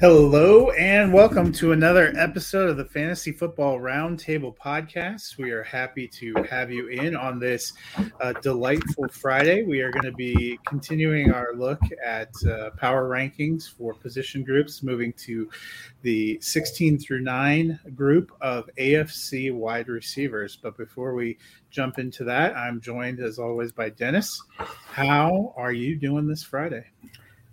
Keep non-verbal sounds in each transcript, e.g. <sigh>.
Hello and welcome to another episode of the Fantasy Football Roundtable Podcast. We are happy to have you in on this uh, delightful Friday. We are going to be continuing our look at uh, power rankings for position groups, moving to the 16 through 9 group of AFC wide receivers. But before we jump into that, I'm joined as always by Dennis. How are you doing this Friday?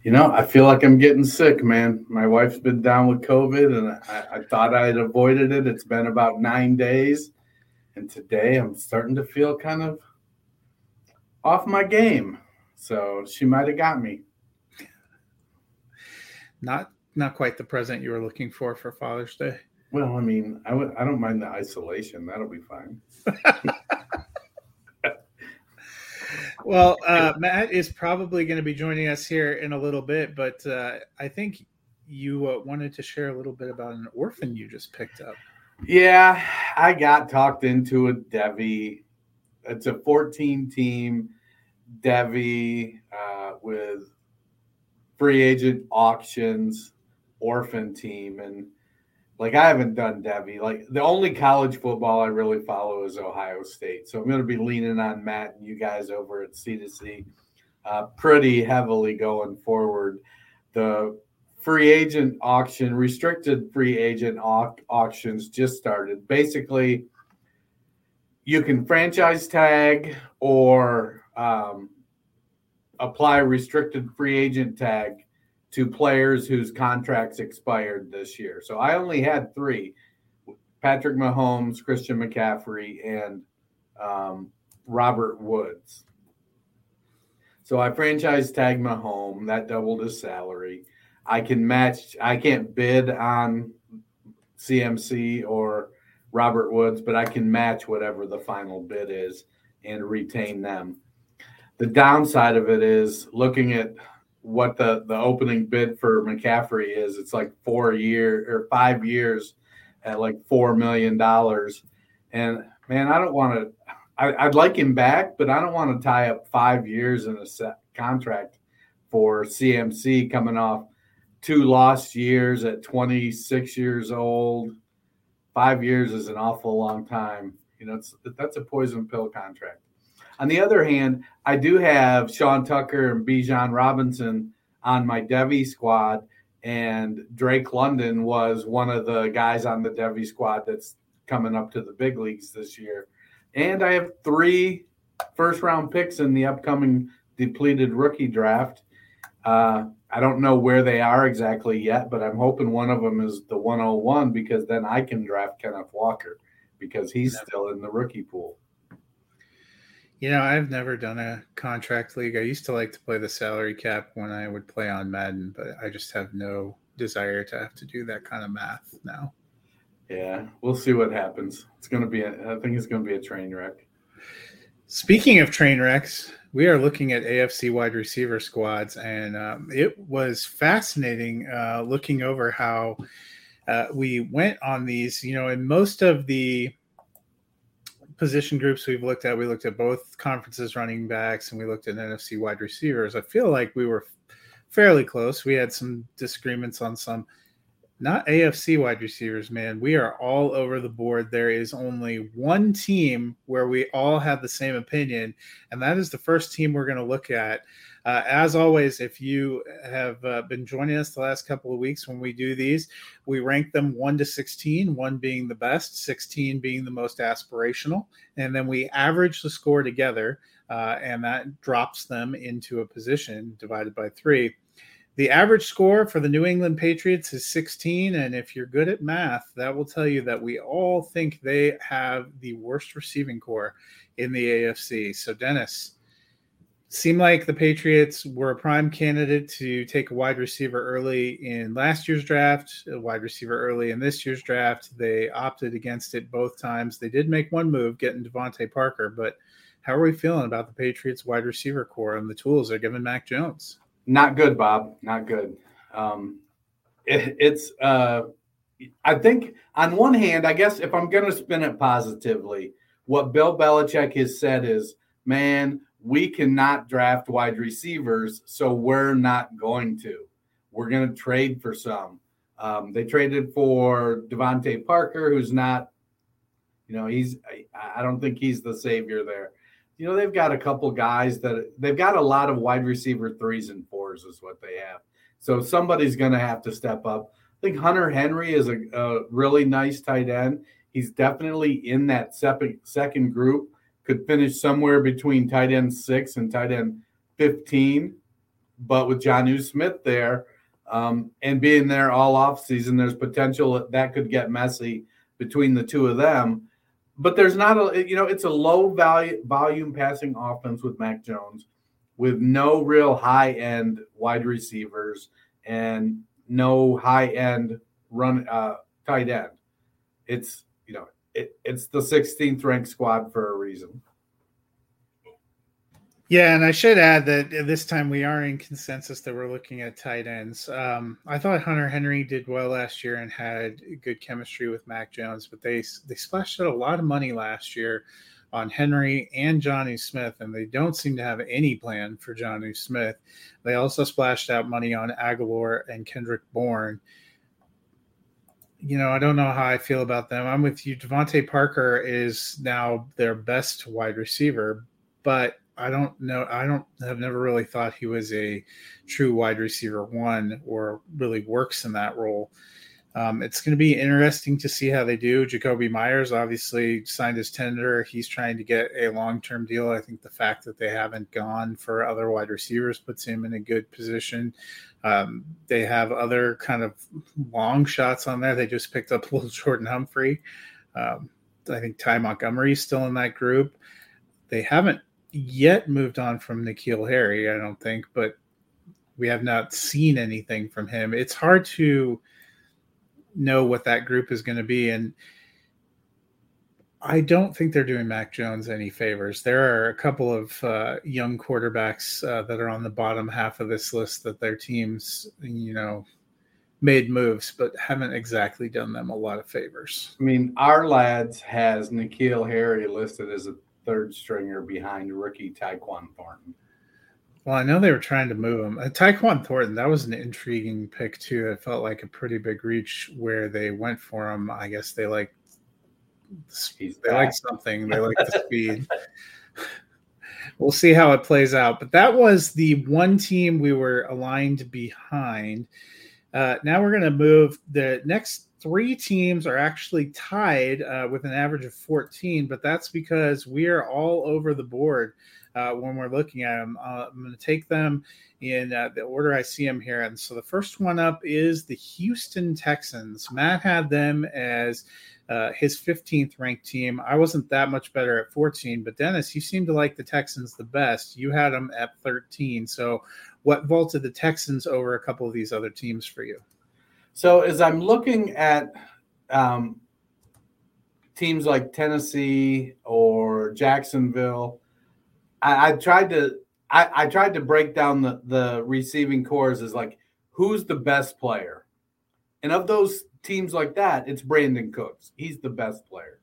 You know, I feel like I'm getting sick, man. My wife's been down with COVID, and I, I thought I had avoided it. It's been about nine days, and today I'm starting to feel kind of off my game. So she might have got me. Not not quite the present you were looking for for Father's Day. Well, I mean, I w- I don't mind the isolation. That'll be fine. <laughs> Well, uh, Matt is probably going to be joining us here in a little bit, but uh, I think you uh, wanted to share a little bit about an orphan you just picked up. Yeah, I got talked into a Devy. It's a 14 team Devy uh, with free agent auctions, orphan team. And like, I haven't done Devy. Like, the only college football I really follow is Ohio State. So I'm going to be leaning on Matt and you guys over at C2C uh, pretty heavily going forward. The free agent auction, restricted free agent au- auctions just started. Basically, you can franchise tag or um, apply restricted free agent tag to players whose contracts expired this year. So I only had three Patrick Mahomes, Christian McCaffrey, and um, Robert Woods. So I franchise tag Mahomes, that doubled his salary. I can match, I can't bid on CMC or Robert Woods, but I can match whatever the final bid is and retain them. The downside of it is looking at what the, the opening bid for McCaffrey is. It's like four year or five years at like four million dollars. And man, I don't want to. I'd like him back, but I don't want to tie up five years in a set contract for CMC coming off two lost years at 26 years old. Five years is an awful long time. You know, it's, that's a poison pill contract. On the other hand, I do have Sean Tucker and Bijan Robinson on my Devy squad, and Drake London was one of the guys on the Devy squad that's coming up to the big leagues this year. And I have three first round picks in the upcoming depleted rookie draft. Uh, I don't know where they are exactly yet, but I'm hoping one of them is the 101 because then I can draft Kenneth Walker because he's still in the rookie pool. You know, I've never done a contract league. I used to like to play the salary cap when I would play on Madden, but I just have no desire to have to do that kind of math now. Yeah, we'll see what happens. It's going to be, a, I think it's going to be a train wreck. Speaking of train wrecks, we are looking at AFC wide receiver squads, and um, it was fascinating uh, looking over how uh, we went on these. You know, in most of the position groups we've looked at, we looked at both conferences running backs and we looked at NFC wide receivers. I feel like we were fairly close. We had some disagreements on some, not AFC wide receivers, man. We are all over the board. There is only one team where we all have the same opinion, and that is the first team we're going to look at. Uh, as always, if you have uh, been joining us the last couple of weeks when we do these, we rank them 1 to 16, 1 being the best, 16 being the most aspirational. And then we average the score together, uh, and that drops them into a position divided by three. The average score for the New England Patriots is 16. And if you're good at math, that will tell you that we all think they have the worst receiving core in the AFC. So, Dennis, seemed like the Patriots were a prime candidate to take a wide receiver early in last year's draft, a wide receiver early in this year's draft. They opted against it both times. They did make one move, getting DeVante Parker, but how are we feeling about the Patriots wide receiver core and the tools they're giving Mac Jones? Not good, Bob. Not good. Um, it, it's, uh, I think on one hand, I guess if I'm going to spin it positively, what Bill Belichick has said is, man, we cannot draft wide receivers, so we're not going to. We're going to trade for some. Um, they traded for DeVante Parker, who's not, you know, he's, I, I don't think he's the savior there. You know, they've got a couple guys that they've got a lot of wide receiver threes and fours, is what they have. So somebody's going to have to step up. I think Hunter Henry is a, a really nice tight end. He's definitely in that second group could finish somewhere between tight end six and tight end 15. But with Jonnu Smith there um, and being there all off season, there's potential that, that could get messy between the two of them. But there's not a, you know, it's a low value volume passing offense with Mac Jones with no real high end wide receivers and no high end run uh, tight end. It's it, it's the 16th ranked squad for a reason. Yeah, and I should add that this time we are in consensus that we're looking at tight ends. Um, I thought Hunter Henry did well last year and had good chemistry with Mac Jones, but they they splashed out a lot of money last year on Henry and Jonnu Smith, and they don't seem to have any plan for Jonnu Smith. They also splashed out money on Agholor and Kendrick Bourne you know, I don't know how I feel about them. I'm with you. DeVante Parker is now their best wide receiver, but I don't know. I don't have never really thought he was a true wide receiver one or really works in that role. Um, it's going to be interesting to see how they do. Jakobi Meyers obviously signed his tender. He's trying to get a long term deal. I think the fact that they haven't gone for other wide receivers puts him in a good position. Um, they have other kind of long shots on there. They just picked up <laughs> little Jordan Humphrey. Um, I think Ty Montgomery is still in that group. They haven't yet moved on from N'Keal Harry, I don't think, but we have not seen anything from him. It's hard to know what that group is going to be. And I don't think they're doing Mac Jones any favors. There are a couple of uh, young quarterbacks uh, that are on the bottom half of this list that their teams, you know, made moves, but haven't exactly done them a lot of favors. I mean, Ourlads has N'Keal Harry listed as a third stringer behind rookie Tyquan Thornton. Well, I know they were trying to move him. Uh, Tyquan Thornton, that was an intriguing pick too. It felt like a pretty big reach where they went for him. I guess they like the speed. they like something. They like the speed. we'll see how it plays out. But that was the one team we were aligned behind. Uh, now we're going to move. The next three teams are actually tied uh, with an average of 14, but that's because we are all over the board uh, when we're looking at them. Uh, I'm going to take them in uh, the order I see them here. And so the first one up is the Houston Texans. Matt had them as uh, his 15th ranked team. I wasn't that much better at 14, but Dennis, you seem to like the Texans the best. You had them at 13. So what vaulted the Texans over a couple of these other teams for you? So as I'm looking at um, teams like Tennessee or Jacksonville, I, I tried to I, I, tried to break down the, the receiving cores as like who's the best player, and of those teams like that, it's Brandin Cooks. He's the best player.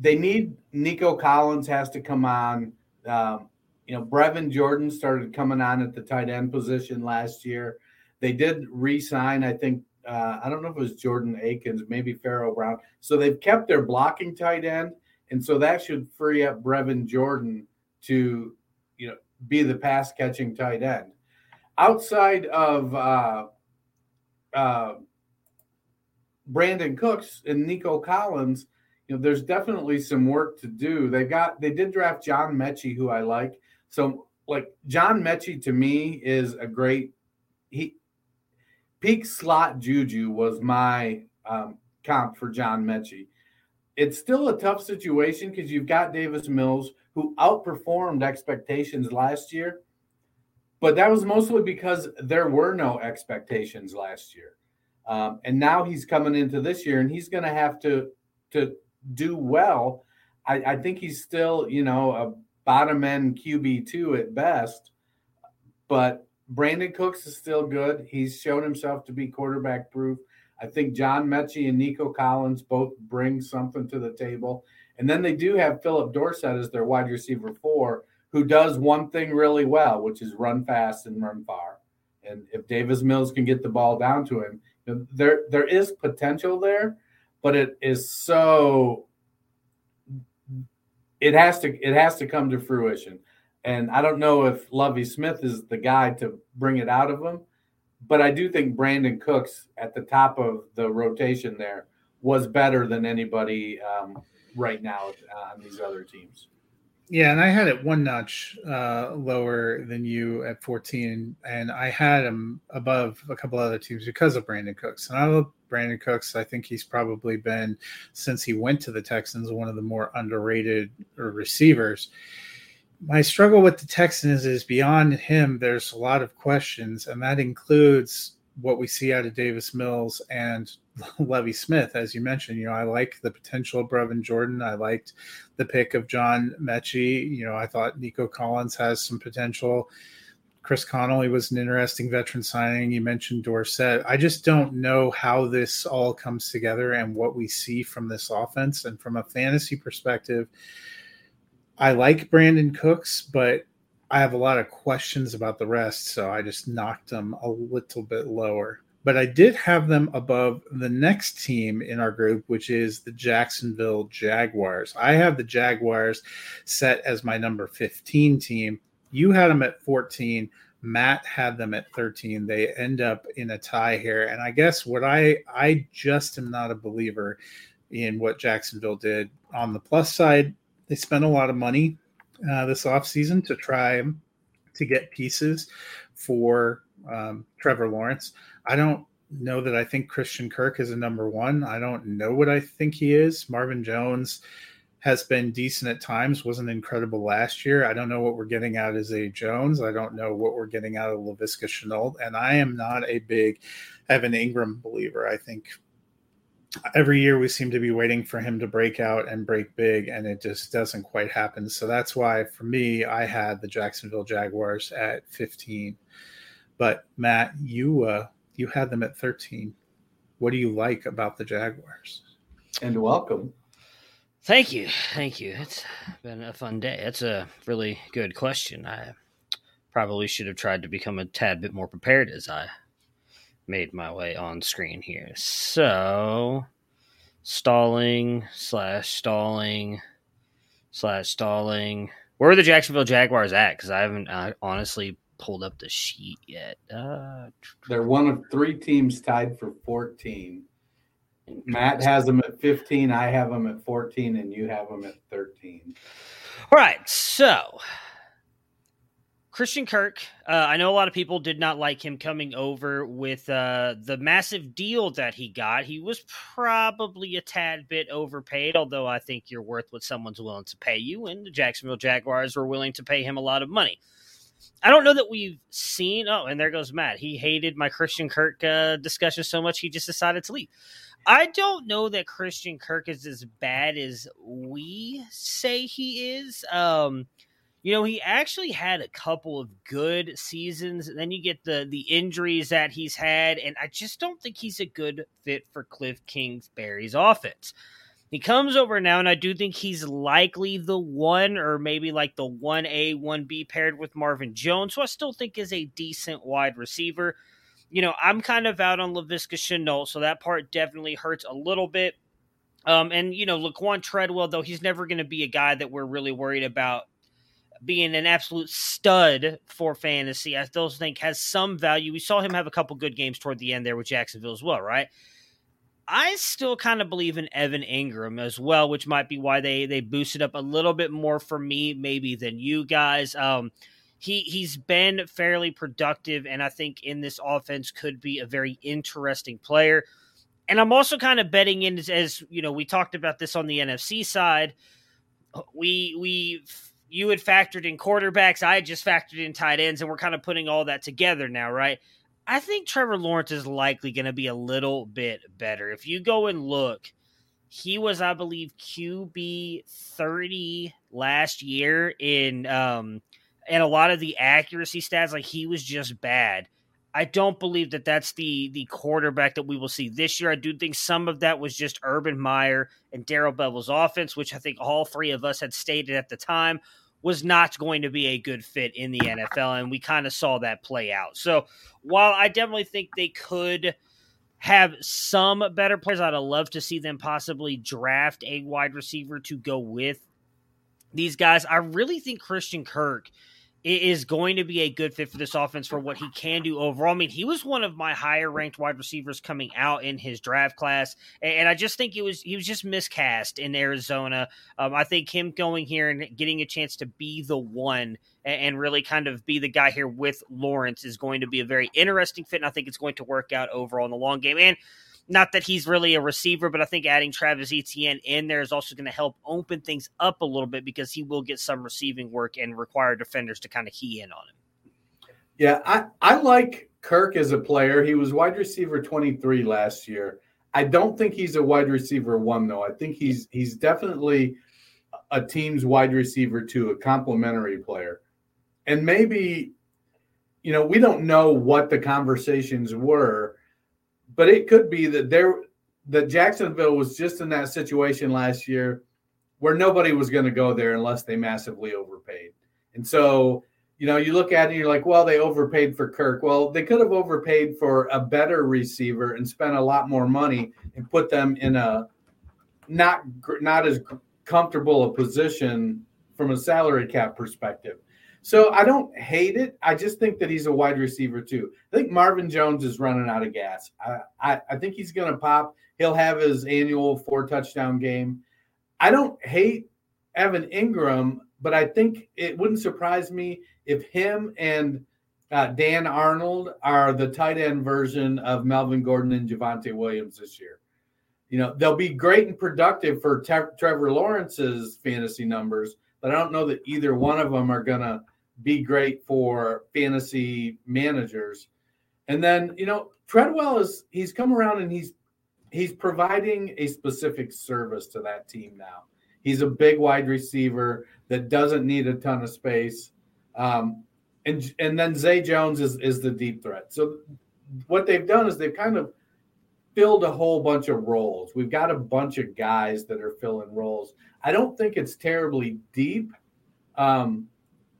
They need Nico Collins has to come on. Um, you know, Brevin Jordan started coming on at the tight end position last year. They did re-sign, I think. Uh, I don't know if it was Jordan Akins, maybe Pharaoh Brown. So they've kept their blocking tight end, and so that should free up Brevin Jordan to, you know, be the pass catching tight end. Outside of uh, uh, Brandin Cooks and Nico Collins, you know, there's definitely some work to do. They got they did draft John Metchie, who I like. So like John Metchie to me is a great he peak slot juju was my um, comp for John Metchie. It's still a tough situation because you've got Davis Mills who outperformed expectations last year, but that was mostly because there were no expectations last year. Um, and now he's coming into this year and he's going to have to to do well. I, I think he's still, you know, a bottom end QB two at best. But Brandin Cooks is still good. He's shown himself to be quarterback proof. I think John Metchie and Nico Collins both bring something to the table. And then they do have Phillip Dorsett as their wide receiver four, who does one thing really well, which is run fast and run far. And if Davis Mills can get the ball down to him, there there is potential there, but it is so it has to it has to come to fruition. And I don't know if Lovie Smith is the guy to bring it out of him, but I do think Brandin Cooks at the top of the rotation there was better than anybody um, right now on these other teams. Yeah, and I had it one notch uh, lower than you at 14, and I had him above a couple other teams because of Brandin Cooks. And I love Brandin Cooks. I think he's probably been, since he went to the Texans, one of the more underrated receivers. My struggle with the Texans is beyond him, there's a lot of questions, and that includes what we see out of Davis Mills and Lovie Smith, as you mentioned. You know, I like the potential of Brevin Jordan. I liked the pick of John Metchie. You know, I thought Nico Collins has some potential. Chris Conley was an interesting veteran signing. You mentioned Dorsett. I just don't know how this all comes together and what we see from this offense. And from a fantasy perspective, I like Brandin Cooks, but I have a lot of questions about the rest, so I just knocked them a little bit lower. But I did have them above the next team in our group, which is the Jacksonville Jaguars. I have the Jaguars set as my number 15 team. You had them at 14. Matt had them at 13. They end up in a tie here. And I guess what I I just am not a believer in what Jacksonville did. On the plus side, they spent a lot of money uh, this offseason to try to get pieces for um, Trevor Lawrence. I don't know that I think Christian Kirk is a number one. I don't know what I think he is. Marvin Jones has been decent at times, wasn't incredible last year. I don't know what we're getting out of Zay Jones. I don't know what we're getting out of Laviska Shenault. And I am not a big Evan Engram believer. I think every year we seem to be waiting for him to break out and break big, and it just doesn't quite happen. So that's why, for me, I had the Jacksonville Jaguars at 15. But Matt, you uh, you had them at 13. What do you like about the Jaguars? And welcome. Thank you, thank you. It's been a fun day. That's a really good question. I probably should have tried to become a tad bit more prepared as I made my way on screen here. So, stalling slash stalling slash stalling. Where are the Jacksonville Jaguars at? Because I haven't uh, honestly pulled up the sheet yet. Uh, They're one of three teams tied for 14. Matt has them at 15. I have them at 14, and you have them at 13. All right, so Christian Kirk. Uh, I know a lot of people did not like him coming over with uh, the massive deal that he got. He was probably a tad bit overpaid, although I think you're worth what someone's willing to pay you, and the Jacksonville Jaguars were willing to pay him a lot of money. I don't know that we've seen. Oh, and there goes Matt. He hated my Christian Kirk uh, discussion so much he just decided to leave. I don't know that Christian Kirk is as bad as we say he is. Um, you know, he actually had a couple of good seasons. Then you get the the injuries that he's had, and I just don't think he's a good fit for Kliff Kingsbury's offense. He comes over now, and I do think he's likely the one, or maybe like the one A, one B paired with Marvin Jones, who I still think is a decent wide receiver. You know, I'm kind of out on Laviska Shenault, so that part definitely hurts a little bit. Um, and you know, Laquan Treadwell, though he's never going to be a guy that we're really worried about being an absolute stud for fantasy. I still think has some value. We saw him have a couple good games toward the end there with Jacksonville as well, right? I still kind of believe in Evan Engram as well, which might be why they they boosted up a little bit more for me, maybe than you guys. Um, he he's been fairly productive, and I think in this offense could be a very interesting player. And I'm also kind of betting in as, as you know we talked about this on the NFC side. We we you had factored in quarterbacks, I had just factored in tight ends, and we're kind of putting all that together now, right? I think Trevor Lawrence is likely going to be a little bit better. If you go and look, he was, I believe, QB thirty last year in um, and a lot of the accuracy stats. Like he was just bad. I don't believe that that's the the quarterback that we will see this year. I do think some of that was just Urban Meyer and Darrell Bevell's offense, which I think all three of us had stated at the time was not going to be a good fit in the NFL, and we kind of saw that play out. So while I definitely think they could have some better players, I'd love to see them possibly draft a wide receiver to go with these guys. I really think Christian Kirk is going to be a good fit for this offense for what he can do overall. I mean, he was one of my higher ranked wide receivers coming out in his draft class, and I just think he was he was just miscast in Arizona. Um, I think him going here and getting a chance to be the one and really kind of be the guy here with Lawrence is going to be a very interesting fit, and I think it's going to work out overall in the long game. And not that he's really a receiver, but I think adding Travis Etienne in there is also going to help open things up a little bit because he will get some receiving work and require defenders to kind of key in on him. Yeah, I, I like Kirk as a player. He was wide receiver 23 last year. I don't think he's a wide receiver one though. I think he's he's definitely a team's wide receiver two, a complementary player. And maybe, you know, we don't know what the conversations were but it could be that there that Jacksonville was just in that situation last year where nobody was going to go there unless they massively overpaid. And so, you know, you look at it and you're like, well, they overpaid for Kirk. Well, they could have overpaid for a better receiver and spent a lot more money and put them in a not not as comfortable a position from a salary cap perspective. So I don't hate it. I just think that he's a wide receiver too. I think Marvin Jones is running out of gas. I, I, I think he's going to pop. He'll have his annual four touchdown game. I don't hate Evan Engram, but I think it wouldn't surprise me if him and uh, Dan Arnold are the tight end version of Melvin Gordon and Javonte Williams this year. You know, they'll be great and productive for Te- Trevor Lawrence's fantasy numbers, but I don't know that either one of them are going to be great for fantasy managers. And then, you know, Treadwell is he's come around and he's he's providing a specific service to that team now. He's a big wide receiver that doesn't need a ton of space. Um, and and then Zay Jones is is the deep threat. So what they've done is they've kind of filled a whole bunch of roles. We've got a bunch of guys that are filling roles. I don't think it's terribly deep. Um,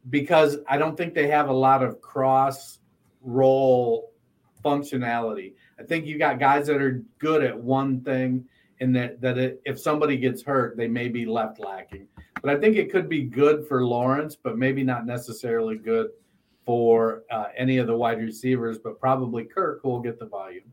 because I don't think they have a lot of cross role functionality. I think you got guys that are good at one thing, and that that it, if somebody gets hurt, they may be left lacking. But I think it could be good for Lawrence, but maybe not necessarily good for uh, any of the wide receivers, but probably Kirk will get the volume.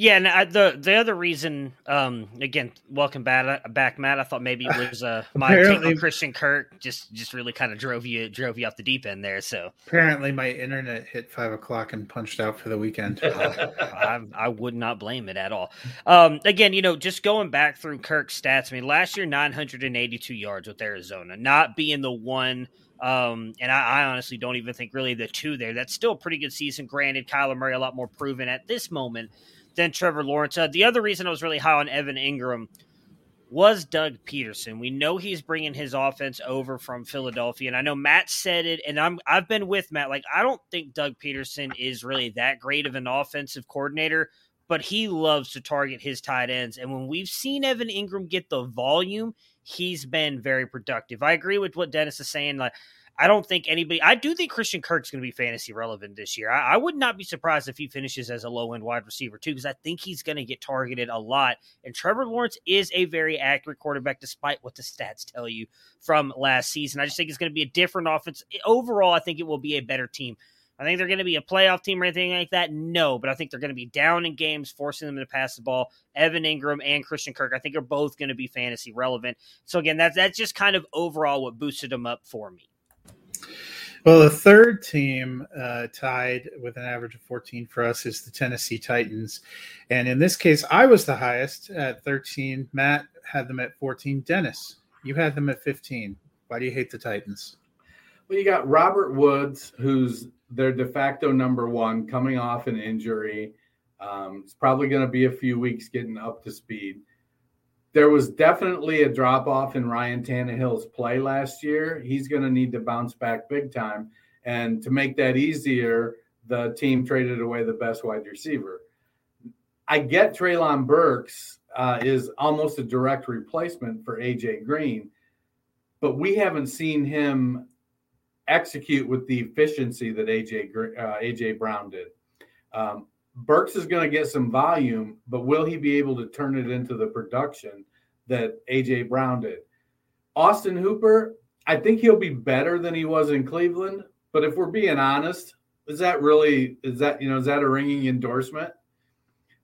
Yeah, and I, the the other reason, um, again, welcome back, back, Matt. I thought maybe it <laughs> was uh, my on Christian Kirk just just really kind of drove you drove you off the deep end there. So apparently, my internet hit five o'clock and punched out for the weekend. <laughs> uh, I, I, would not blame it at all. Um, again, you know, just going back through Kirk's stats. I mean, last year nine hundred and eighty two yards with Arizona, not being the one. Um, and I, I, honestly don't even think really the two there. That's still a pretty good season. Granted, Kyler Murray a lot more proven at this moment than Trevor Lawrence. Uh, the other reason I was really high on Evan Engram was Doug Pederson. We know he's bringing his offense over from Philadelphia, and I know Matt said it, and I'm I've been with Matt. Like I don't think Doug Pederson is really that great of an offensive coordinator, but he loves to target his tight ends, and when we've seen Evan Engram get the volume, he's been very productive. I agree with what Dennis is saying. Like I don't think anybody. I do think Christian Kirk's going to be fantasy relevant this year. I, I, would not be surprised if he finishes as a low end wide receiver too, because I think he's going to get targeted a lot. And Trevor Lawrence is a very accurate quarterback, despite what the stats tell you from last season. I just think it's going to be a different offense. Overall, I think it will be a better team. I think they're going to be a playoff team or anything like that. No, but I think they're going to be down in games, forcing them to pass the ball. Evan Engram and Christian Kirk, I think, are both going to be fantasy relevant. So again, that's that's just kind of overall what boosted them up for me. Well, the third team uh, tied with an average of 14 for us is the Tennessee Titans. And in this case, I was the highest at 13. Matt had them at 14. Dennis, you had them at 15. Why do you hate the Titans? Well, you got Robert Woods, who's their de facto number one, coming off an injury. Um, it's probably going to be a few weeks getting up to speed there was definitely a drop off in Ryan Tannehill's play last year. He's going to need to bounce back big time. And to make that easier, the team traded away the best wide receiver. I get Treylon Burks uh, is almost a direct replacement for AJ Green, but we haven't seen him execute with the efficiency that AJ uh, AJ Brown did. Um, Burks is going to get some volume, but will he be able to turn it into the production that AJ Brown did? Austin Hooper, I think he'll be better than he was in Cleveland. But if we're being honest, is that really is that you know is that a ringing endorsement?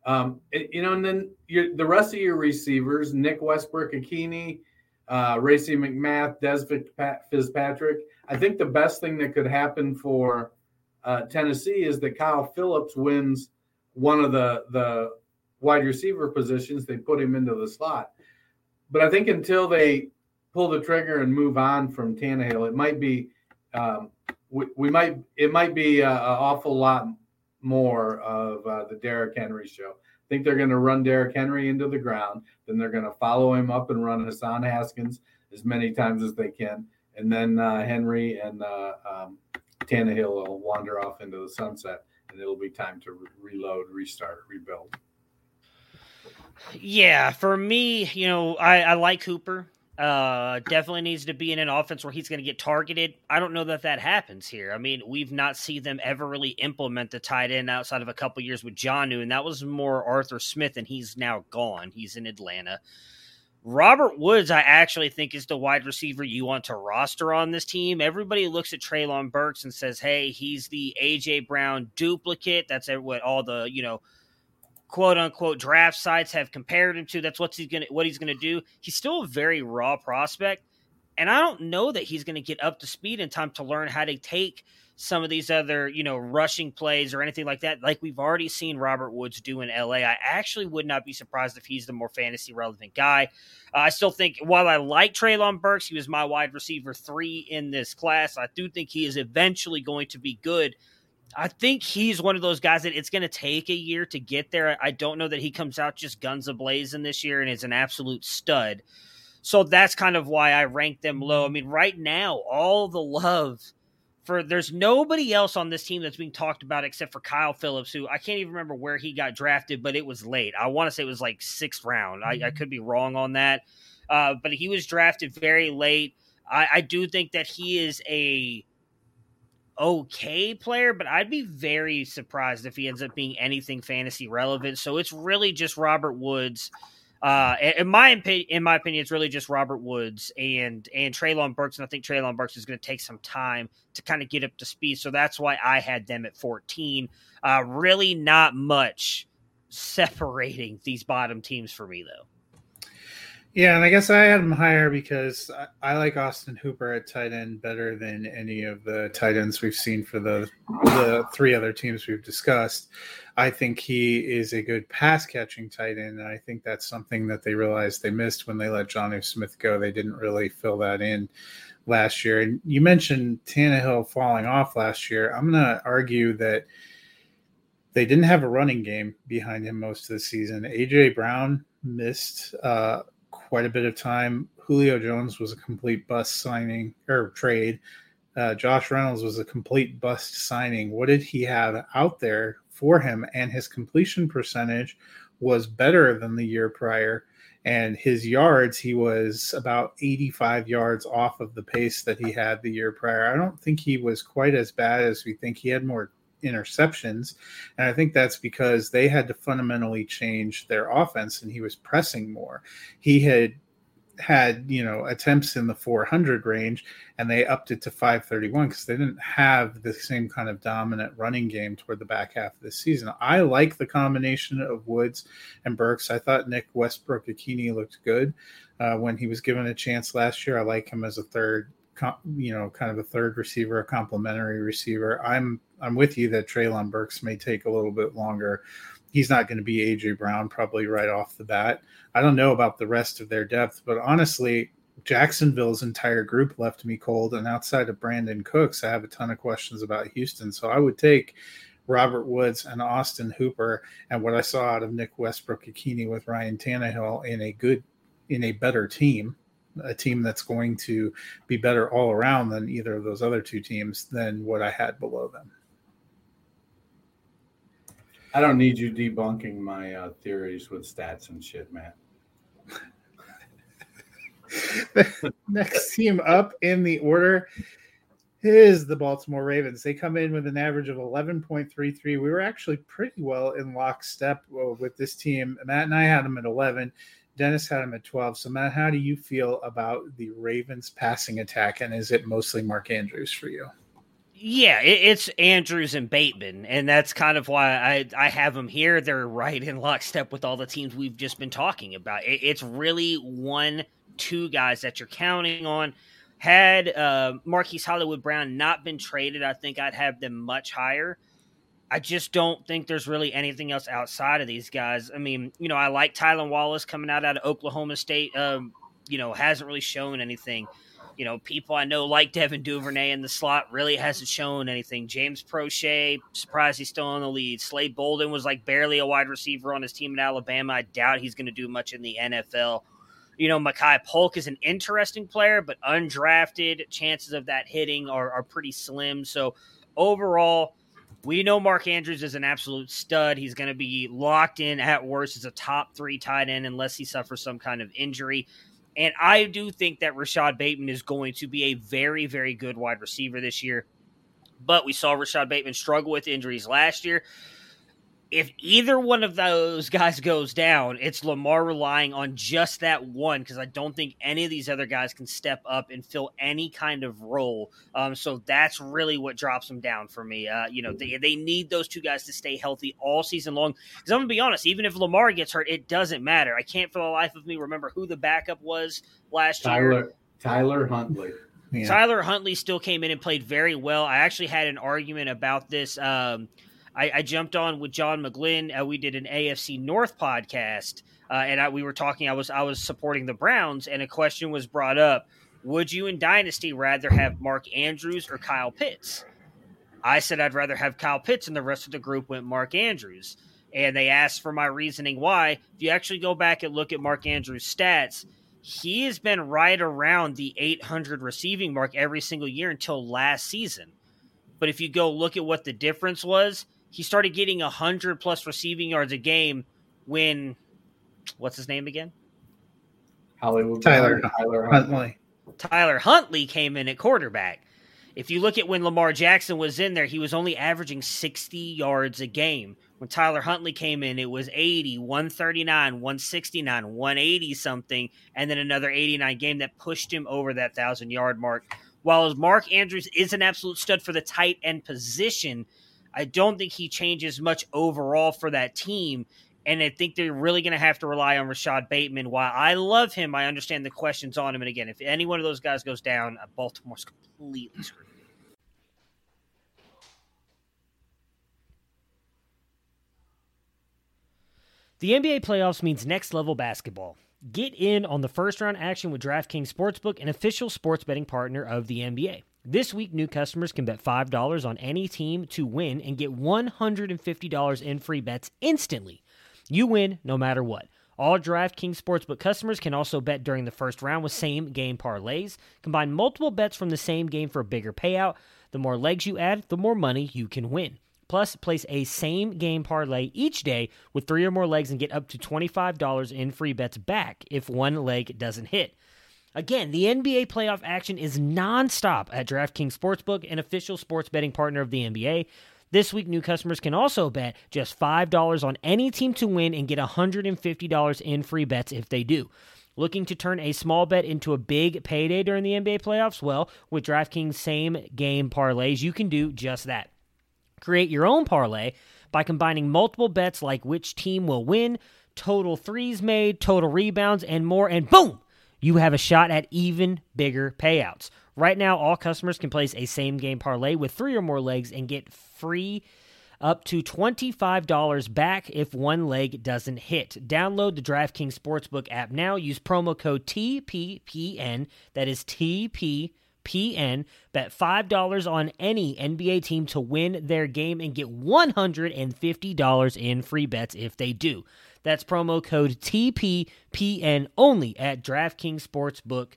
Um, it, you know, and then the rest of your receivers, Nick Westbrook-Ikhine, uh, Racey McMath, Dez Fitzpatrick. I think the best thing that could happen for uh, Tennessee is that Kyle Phillips wins one of the the wide receiver positions, they put him into the slot. But I think until they pull the trigger and move on from Tannehill, it might be um, we, we, might it might be an awful lot more of uh, the Derrick Henry show. I think they're going to run Derrick Henry into the ground, then they're going to follow him up and run Hassan Haskins as many times as they can, and then uh, Henry and uh, um, Tannehill will wander off into the sunset and it'll be time to re- reload, restart, rebuild. Yeah, for me, you know, I, I like Cooper. Uh, definitely needs to be in an offense where he's going to get targeted. I don't know that that happens here. I mean, we've not seen them ever really implement the tight end outside of a couple years with Jonnu, and that was more Arthur Smith, and he's now gone. He's in Atlanta. Robert Woods, I actually think, is the wide receiver you want to roster on this team. Everybody looks at Treylon Burks and says, hey, he's the A.J. Brown duplicate. That's what all the, you know, quote unquote draft sites have compared him to. That's what he's gonna what he's gonna do. He's still a very raw prospect. And I don't know that he's gonna get up to speed in time to learn how to take – some of these other, you know, rushing plays or anything like that, like we've already seen Robert Woods do in LA. I actually would not be surprised if he's the more fantasy relevant guy. Uh, I still think, while I like Treylon Burks, he was my wide receiver three in this class. I do think he is eventually going to be good. I think he's one of those guys that it's going to take a year to get there. I don't know that he comes out just guns ablazing this year and is an absolute stud. So that's kind of why I rank them low. I mean, right now, all the love for there's nobody else on this team that's being talked about except for Kyle Phillips, who I can't even remember where he got drafted, but it was late. I want to say it was like sixth round. I, I mm-hmm. could be wrong on that, uh, but he was drafted very late. I, I do think that he is a okay player, but I'd be very surprised if he ends up being anything fantasy relevant. So it's really just Robert Woods Uh, in my in my opinion, it's really just Robert Woods and and Treylon Burks, and I think Treylon Burks is going to take some time to kind of get up to speed. So that's why I had them at 14. Uh, really, not much separating these bottom teams for me, though. Yeah, and I guess I had him higher because I, I, like Austin Hooper at tight end better than any of the tight ends we've seen for the the three other teams we've discussed. I think he is a good pass catching tight end, and I think that's something that they realized they missed when they let Jonnu Smith go. They didn't really fill that in last year. And you mentioned Tannehill falling off last year. I'm to argue that they didn't have a running game behind him most of the season. AJ Brown missed. Uh, quite a bit of time. Julio Jones was a complete bust signing or trade. Uh, Josh Reynolds was a complete bust signing. What did he have out there for him? And his completion percentage was better than the year prior. And his yards, he was about 85 yards off of the pace that he had the year prior. I don't think he was quite as bad as we think. He had more interceptions. And I think that's because they had to fundamentally change their offense and he was pressing more. He had had, you know, attempts in the 400 range and they upped it to 531 because they didn't have the same kind of dominant running game toward the back half of the season. I like the combination of Woods and Burks. I thought Nick Westbrook-Ikhine looked good uh, when he was given a chance last year. I like him as a third you know, kind of a third receiver, a complementary receiver. I'm I'm with you that Treylon Burks may take a little bit longer. He's not going to be AJ Brown probably right off the bat. I don't know about the rest of their depth, but honestly, Jacksonville's entire group left me cold. And outside of Brandin Cooks, I have a ton of questions about Houston. So I would take Robert Woods and Austin Hooper and what I saw out of Nick Westbrook-Ikhine with Ryan Tannehill in a good, in a better team a team that's going to be better all around than either of those other two teams than what I had below them. I don't need you debunking my uh, theories with stats and shit, Matt. <laughs> Next team up in the order is the Baltimore Ravens. They come in with an average of 11.33. We were actually pretty well in lockstep uh, with this team. Matt and I had them at 11. Dennis had him at 12. So, Matt, how do you feel about the Ravens passing attack? And is it mostly Mark Andrews for you? Yeah, it, it's Andrews and Bateman, and that's kind of why I, I have them here. They're right in lockstep with all the teams we've just been talking about. It, it's really one, two guys that you're counting on. Had uh, Marquise Hollywood Brown not been traded, I think I'd have them much higher. I just don't think there's really anything else outside of these guys. I mean, you know, I like Tylan Wallace coming out out of Oklahoma State. Um, you know, hasn't really shown anything. You know, people I know like Devin Duvernay in the slot really hasn't shown anything. James Proche, surprised he's still in the lead. Slade Bolden was like barely a wide receiver on his team in Alabama. I doubt he's going to do much in the NFL. You know, Makai Polk is an interesting player, but undrafted. Chances of that hitting are, are pretty slim. So overall, we know Mark Andrews is an absolute stud. He's going to be locked in at worst as a top three tight end unless he suffers some kind of injury. And I do think that Rashod Bateman is going to be a very, very good wide receiver this year. But we saw Rashod Bateman struggle with injuries last year if either one of those <laughs> guys goes down, it's Lamar relying on just that one because I don't think any of these other guys can step up and fill any kind of role. Um, so that's really what drops them down for me. Uh, you know, they, they need those two guys to stay healthy all season long. Because I'm going to be honest, even if Lamar gets hurt, it doesn't matter. I can't for the life of me remember who the backup was last Tyler, year. Tyler Huntley. Yeah. Tyler Huntley still came in and played very well. I actually had an argument about this. Um, I, I jumped on with John McGlynn. Uh, we did an AFC North podcast, uh, and I, we were talking. I was I was supporting the Browns, and a question was brought up: Would you in Dynasty rather have Mark Andrews or Kyle Pitts? I said I'd rather have Kyle Pitts, and the rest of the group went Mark Andrews. And they asked for my reasoning why. If you actually go back and look at Mark Andrews' stats, he has been right around the 800 receiving mark every single year until last season. But if you go look at what the difference was, he started getting 100 plus receiving yards a game when what's his name again? Hollywood Tyler, Tyler Huntley. Tyler Huntley came in at quarterback. If you look at when Lamar Jackson was in there, he was only averaging 60 yards a game When Tyler Huntley came in, it was 80, 139, 169, 180 something, and then another 89 game that pushed him over that 1,000 yard mark. While Mark Andrews is an absolute stud for the tight end position, I don't think he changes much overall for that team. And I think they're really going to have to rely on Rashod Bateman. While I love him, I understand the questions on him. And again, if any one of those guys goes down, uh, Baltimore's completely screwed. The NBA playoffs means next level basketball. Get in on the first round action with DraftKings Sportsbook, an official sports betting partner of the NBA. This week, new customers can bet $5 on any team to win and get $150 in free bets instantly. You win no matter what. All DraftKings Sportsbook customers can also bet during the first round with same game parlays. Combine multiple bets from the same game for a bigger payout. The more legs you add, the more money you can win. Plus, place a same game parlay each day with three or more legs and get up to $25 in free bets back if one leg doesn't hit. Again, the NBA playoff action is nonstop at DraftKings Sportsbook, an official sports betting partner of the NBA. This week, new customers can also bet just $5 on any team to win and get $150 in free bets if they do. Looking to turn a small bet into a big payday during the NBA playoffs? Well, with DraftKings same game parlays, you can do just that. Create your own parlay by combining multiple bets like which team will win, total threes made, total rebounds, and more, and boom, you have a shot at even bigger payouts. Right now, all customers can place a same game parlay with three or more legs and get free up to $25 back if one leg doesn't hit. Download the DraftKings Sportsbook app now. Use promo code TPPN. That is TPPN PN. Bet $5 on any NBA team to win their game and get $150 in free bets if they do. That's promo code TPPN only at DraftKings Sportsbook.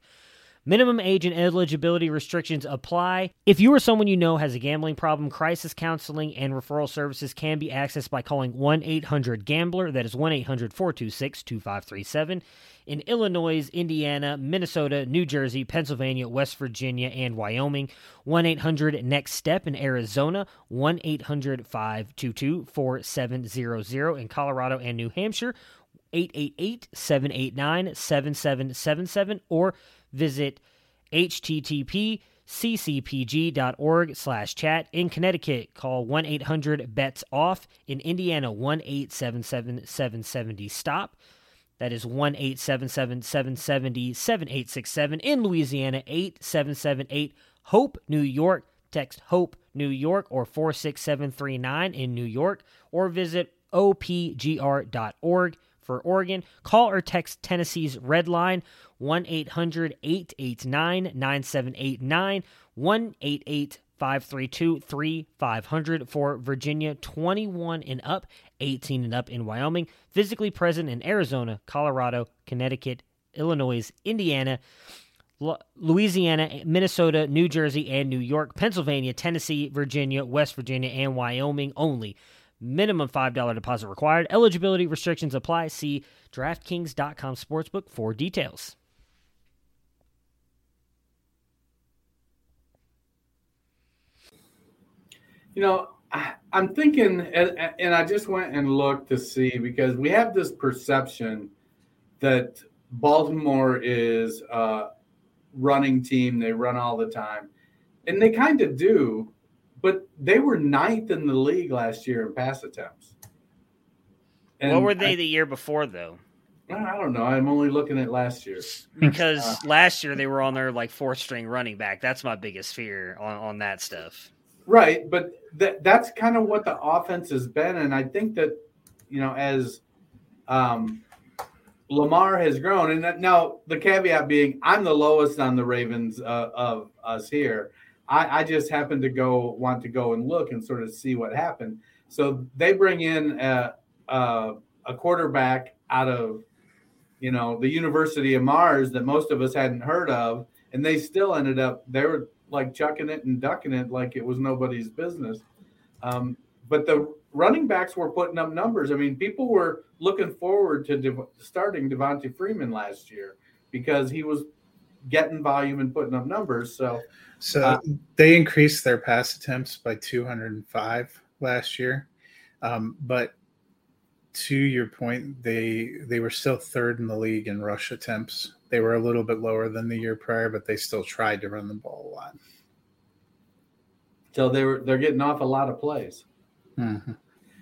Minimum age and eligibility restrictions apply. If you or someone you know has a gambling problem, crisis counseling and referral services can be accessed by calling 1 800 Gambler. That is 1 800 426 2537 in Illinois, Indiana, Minnesota, New Jersey, Pennsylvania, West Virginia, and Wyoming. 1 800 Next Step in Arizona. 1 800 522 4700 in Colorado and New Hampshire. 888 789 7777 or visit http ccpg.org slash chat. In Connecticut, call 1-800-BETS-OFF. In Indiana, 1-877-770-STOP. That is 1 877 770 7867. In Louisiana, 8778 HOPE, New York. Text HOPE, New York, or 46739 in New York, or visit opgr.org for Oregon. Call or text Tennessee's Red Line 1 800 889 9789 1 532 3500 for Virginia, 21 and up, 18 and up in Wyoming, physically present in Arizona, Colorado, Connecticut, Illinois, Indiana, Louisiana, Minnesota, New Jersey, and New York, Pennsylvania, Tennessee, Virginia, West Virginia, and Wyoming only. Minimum $5 deposit required. Eligibility restrictions apply. See DraftKings.com Sportsbook for details. You know, I, am thinking, and, and I just went and looked to see because we have this perception that Baltimore is a running team. They run all the time, and they kind of do, but they were ninth in the league last year in pass attempts. And what were they I, the year before, though? I don't know. I'm only looking at last year because uh, last year they were on their like fourth string running back. That's my biggest fear on, on that stuff. Right, but that that's kind of what the offense has been, and I think that you know as um, Lamar has grown, and that, now the caveat being, I'm the lowest on the Ravens uh, of us here. I, I, just happen to go want to go and look and sort of see what happened. So they bring in a, a, a quarterback out of you know the University of Mars that most of us hadn't heard of, and they still ended up they were like chucking it and ducking it like it was nobody's business. Um, but the running backs were putting up numbers. I mean, people were looking forward to de- starting Devonta Freeman last year because he was getting volume and putting up numbers. So, so uh, they increased their pass attempts by 205 last year. Um, but to your point, they they were still third in the league in rush attempts. They were a little bit lower than the year prior, but they still tried to run the ball a lot. So they were they're getting off a lot of plays. Mhm.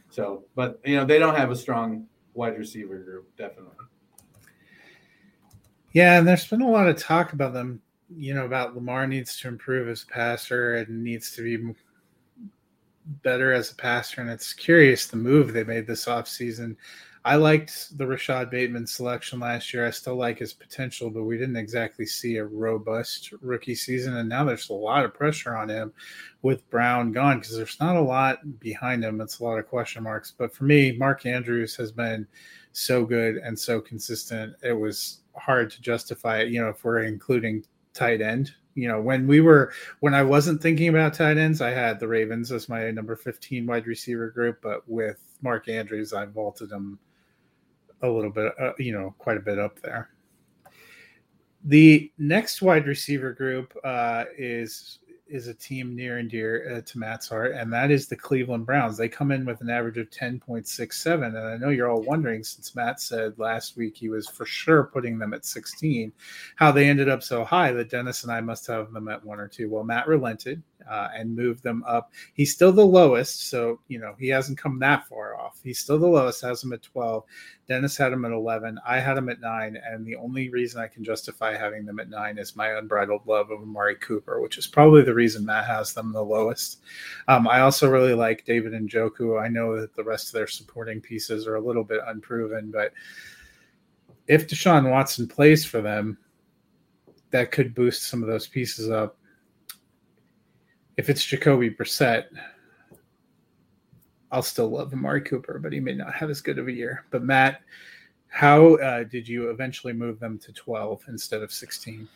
So, but you know they don't have a strong wide receiver group, definitely. Yeah, and there's been a lot of talk about them. You know, about Lamar needs to improve as a passer and needs to be better as a passer. And it's curious the move they made this offseason. I liked the Rashod Bateman selection last year. I still like his potential, but we didn't exactly see a robust rookie season. And now there's a lot of pressure on him with Brown gone because there's not a lot behind him. It's a lot of question marks. But for me, Mark Andrews has been so good and so consistent. It was hard to justify it, you know, if we're including tight end. You know, when we were when I wasn't thinking about tight ends, I had the Ravens as my number 15 wide receiver group, but with Mark Andrews, I vaulted him a little bit, uh, you know, quite a bit up there. The next wide receiver group uh, is is a team near and dear uh, to Matt's heart, and that is the Cleveland Browns. They come in with an average of 10.67. And I know you're all wondering, since Matt said last week he was for sure putting them at 16, how they ended up so high that Dennis and I must have them at one or two. Well, Matt relented uh, and move them up. He's still the lowest, so, you know, he hasn't come that far off. He's still the lowest, has him at 12. Dennis had him at 11. I had him at nine. And the only reason I can justify having them at nine is my unbridled love of Amari Cooper, which is probably the reason Matt has them the lowest. Um, I also really like David Njoku. I know that the rest of their supporting pieces are a little bit unproven, but if Deshaun Watson plays for them, that could boost some of those pieces up. If it's Jacoby Brissett, I'll still love Amari Cooper, but he may not have as good of a year. But Matt, how uh, did you eventually move them to 12 instead of 16?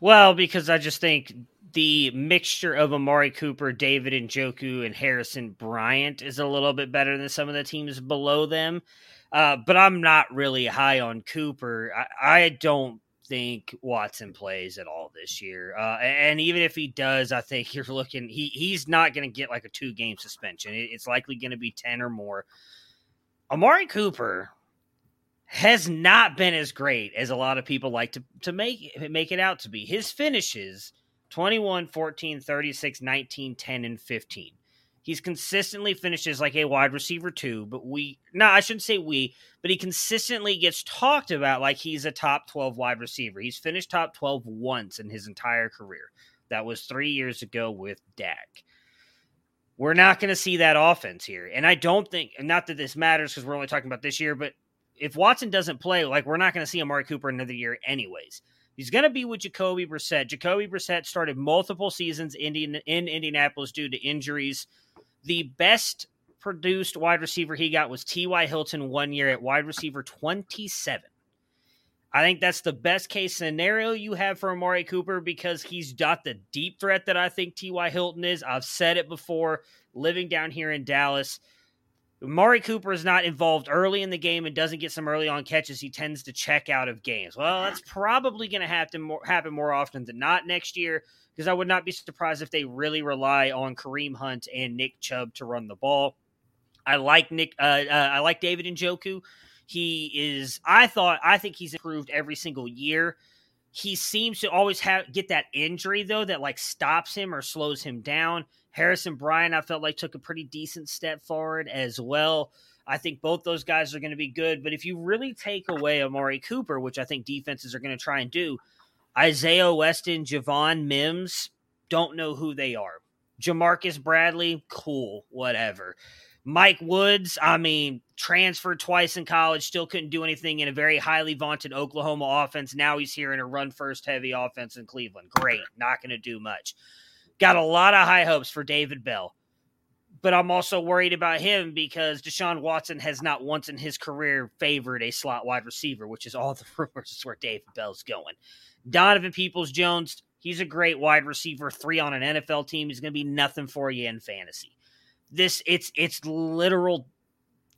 Well, because I just think the mixture of Amari Cooper, David Njoku, and Harrison Bryant is a little bit better than some of the teams below them. Uh, but I'm not really high on Cooper. I, I don't think Watson plays at all this year. Uh, and even if he does, I think <laughs> you're looking he he's not going to get like a two game suspension. It, it's likely going to be ten or more. Amari Cooper has not been as great as a lot of people like to to make make it out to be. His finishes 21, 14, 36, 19, 10 and 15. He's consistently finishes like a wide receiver too, but we no, I shouldn't say we, but he consistently gets talked about like he's a top 12 wide receiver. He's finished top 12 once in his entire career. That was 3 years ago with Dak. We're not going to see that offense here. And I don't think not that this matters cuz we're only talking about this year, but if Watson doesn't play, like we're not going to see Amari Cooper another year anyways. He's going to be with Jacoby Brissett. Jacoby Brissett started multiple seasons in, in Indianapolis due to injuries. The best produced wide receiver he got was T.Y. Hilton one year at wide receiver 27. I think that's the best case scenario you have for Amari Cooper because he's not the deep threat that I think T.Y. Hilton is. I've said it before, living down here in Dallas. Amari Cooper is not involved early in the game and doesn't get some early on catches. He tends to check out of games. Well, that's probably going to happen more, happen more often than not next year because I would not be surprised if they really rely on Kareem Hunt and Nick Chubb to run the ball. I like Nick. Uh, uh, I like David Njoku. He is. I thought. I think he's improved every single year. He seems to always have get that injury though that like stops him or slows him down. Harrison Bryant, I felt like took a pretty decent step forward as well. I think both those guys are going to be good. But if you really take away Amari Cooper, which I think defenses are going to try and do, Isaiah Weston, Javon Wims, don't know who they are. Ja'Marcus Bradley, cool, whatever. Mike Woods, I mean, transferred twice in college, still couldn't do anything in a very highly vaunted Oklahoma offense. Now he's here in a run first heavy offense in Cleveland. Great, not going to do much. Got a lot of high hopes for David Bell, but I'm also worried about him because Deshaun Watson has not once in his career favored a slot wide receiver, which is all <laughs> the rumors is where David Bell's going. Donovan Peoples Jones, he's a great wide receiver, three on an NFL team. He's going to be nothing for you in fantasy. This it's it's literal,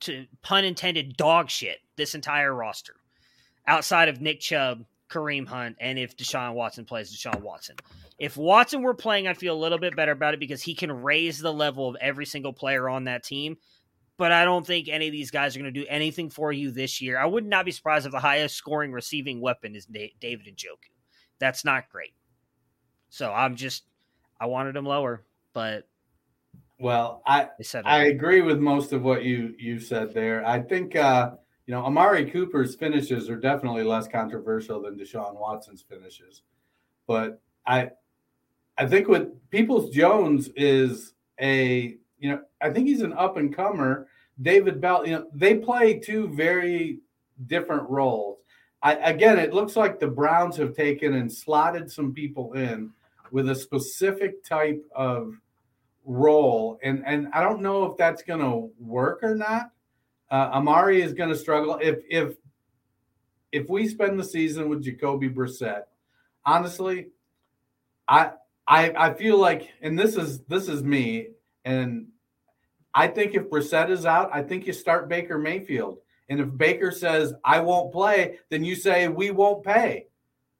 to pun intended, dog shit. This entire roster, outside of Nick Chubb, Kareem Hunt and if Deshaun Watson plays Deshaun Watson. If Watson were playing, I'd feel a little bit better about it because he can raise the level of every single player on that team. But I don't think any of these guys are going to do anything for you this year. I would not be surprised if the highest scoring receiving weapon is David Njoku. That's not great. So I'm just, I wanted him lower, but well, I I agree with most of what you you said there. I think uh, you know Amari Cooper's finishes are definitely less controversial than Deshaun Watson's finishes, but I I think with Peoples Jones is a you know I think he's an up and comer. David Bell, you know, they play two very different roles. I, again, it looks like the Browns have taken and slotted some people in with a specific type of role, and and I don't know if that's going to work or not. Uh, Amari is going to struggle if if if we spend the season with Jacoby Brissett. Honestly, I I I feel like, and this is this is me, and I think if Brissett is out, I think you start Baker Mayfield. And if Baker says I won't play, then you say we won't pay.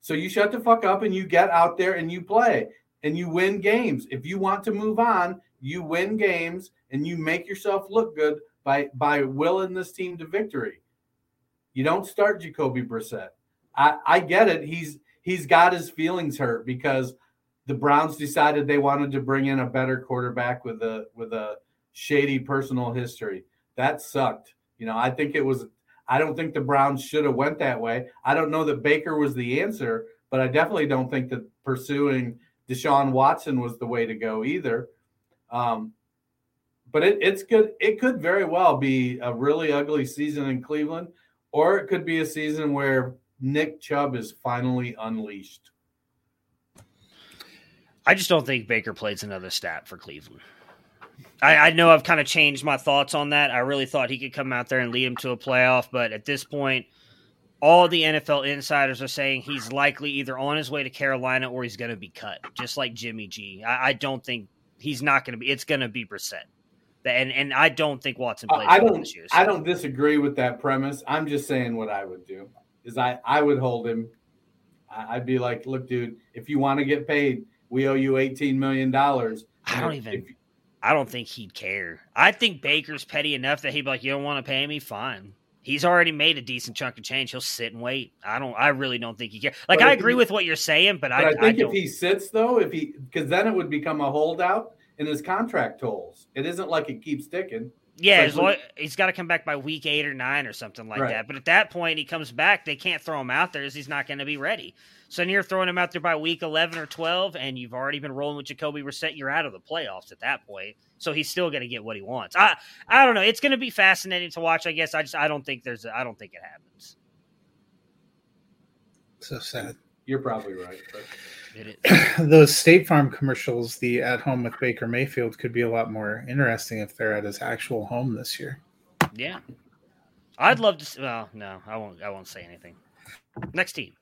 So you shut the fuck up and you get out there and you play and you win games. If you want to move on, you win games and you make yourself look good by by willing this team to victory. You don't start Jacoby Brissett. I, I get it. He's he's got his feelings hurt because the Browns decided they wanted to bring in a better quarterback with a with a shady personal history. That sucked. You know, I think it was I don't think the Browns should have went that way. I don't know that Baker was the answer, but I definitely don't think that pursuing Deshaun Watson was the way to go either. Um, but it, it's good. It could very well be a really ugly season in Cleveland, or it could be a season where Nick Chubb is finally unleashed. I just don't think Baker plays another stat for Cleveland. I, I, know I've kind of changed my thoughts on that. I really thought he could come out there and lead him to a playoff, but at this point, all the NFL insiders are saying he's likely either on his way to Carolina or he's going to be cut, just like Jimmy G. I, I don't think he's not going to be. It's going to be Brissett, and and I don't think Watson plays. I don't. Year, so. I don't disagree with that premise. I'm just saying what I would do is I I would hold him. I'd be like, look, dude, if you want to get paid, we owe you 18 million dollars. I don't even. If, I don't think he'd care. I think Baker's petty enough that he'd be like, "You don't want to pay me? Fine." He's already made a decent chunk of change. He'll sit and wait. I don't. I really don't think he cares. Like I agree he, with what you're saying, but, but I, I, think I if he sits though, if he because then it would become a holdout in his contract tolls. It isn't like it keeps ticking. Yeah, long, he's got to come back by week eight or nine or something like right. that. But at that point, he comes back. They can't throw him out there as he's not going to be ready. So you're throwing him out there by week 11 or 12, and you've already been rolling with Jacoby Brissett. You're out of the playoffs at that point. So he's still going to get what he wants. I I don't know. It's going to be fascinating to watch. I guess I just I don't think there's I don't think it happens. So sad. You're probably right. <clears throat> Those State Farm commercials, the at home with Baker Mayfield, could be a lot more interesting if they're at his actual home this year. Yeah, I'd love to. Well, no, I won't. I won't say anything. Next team.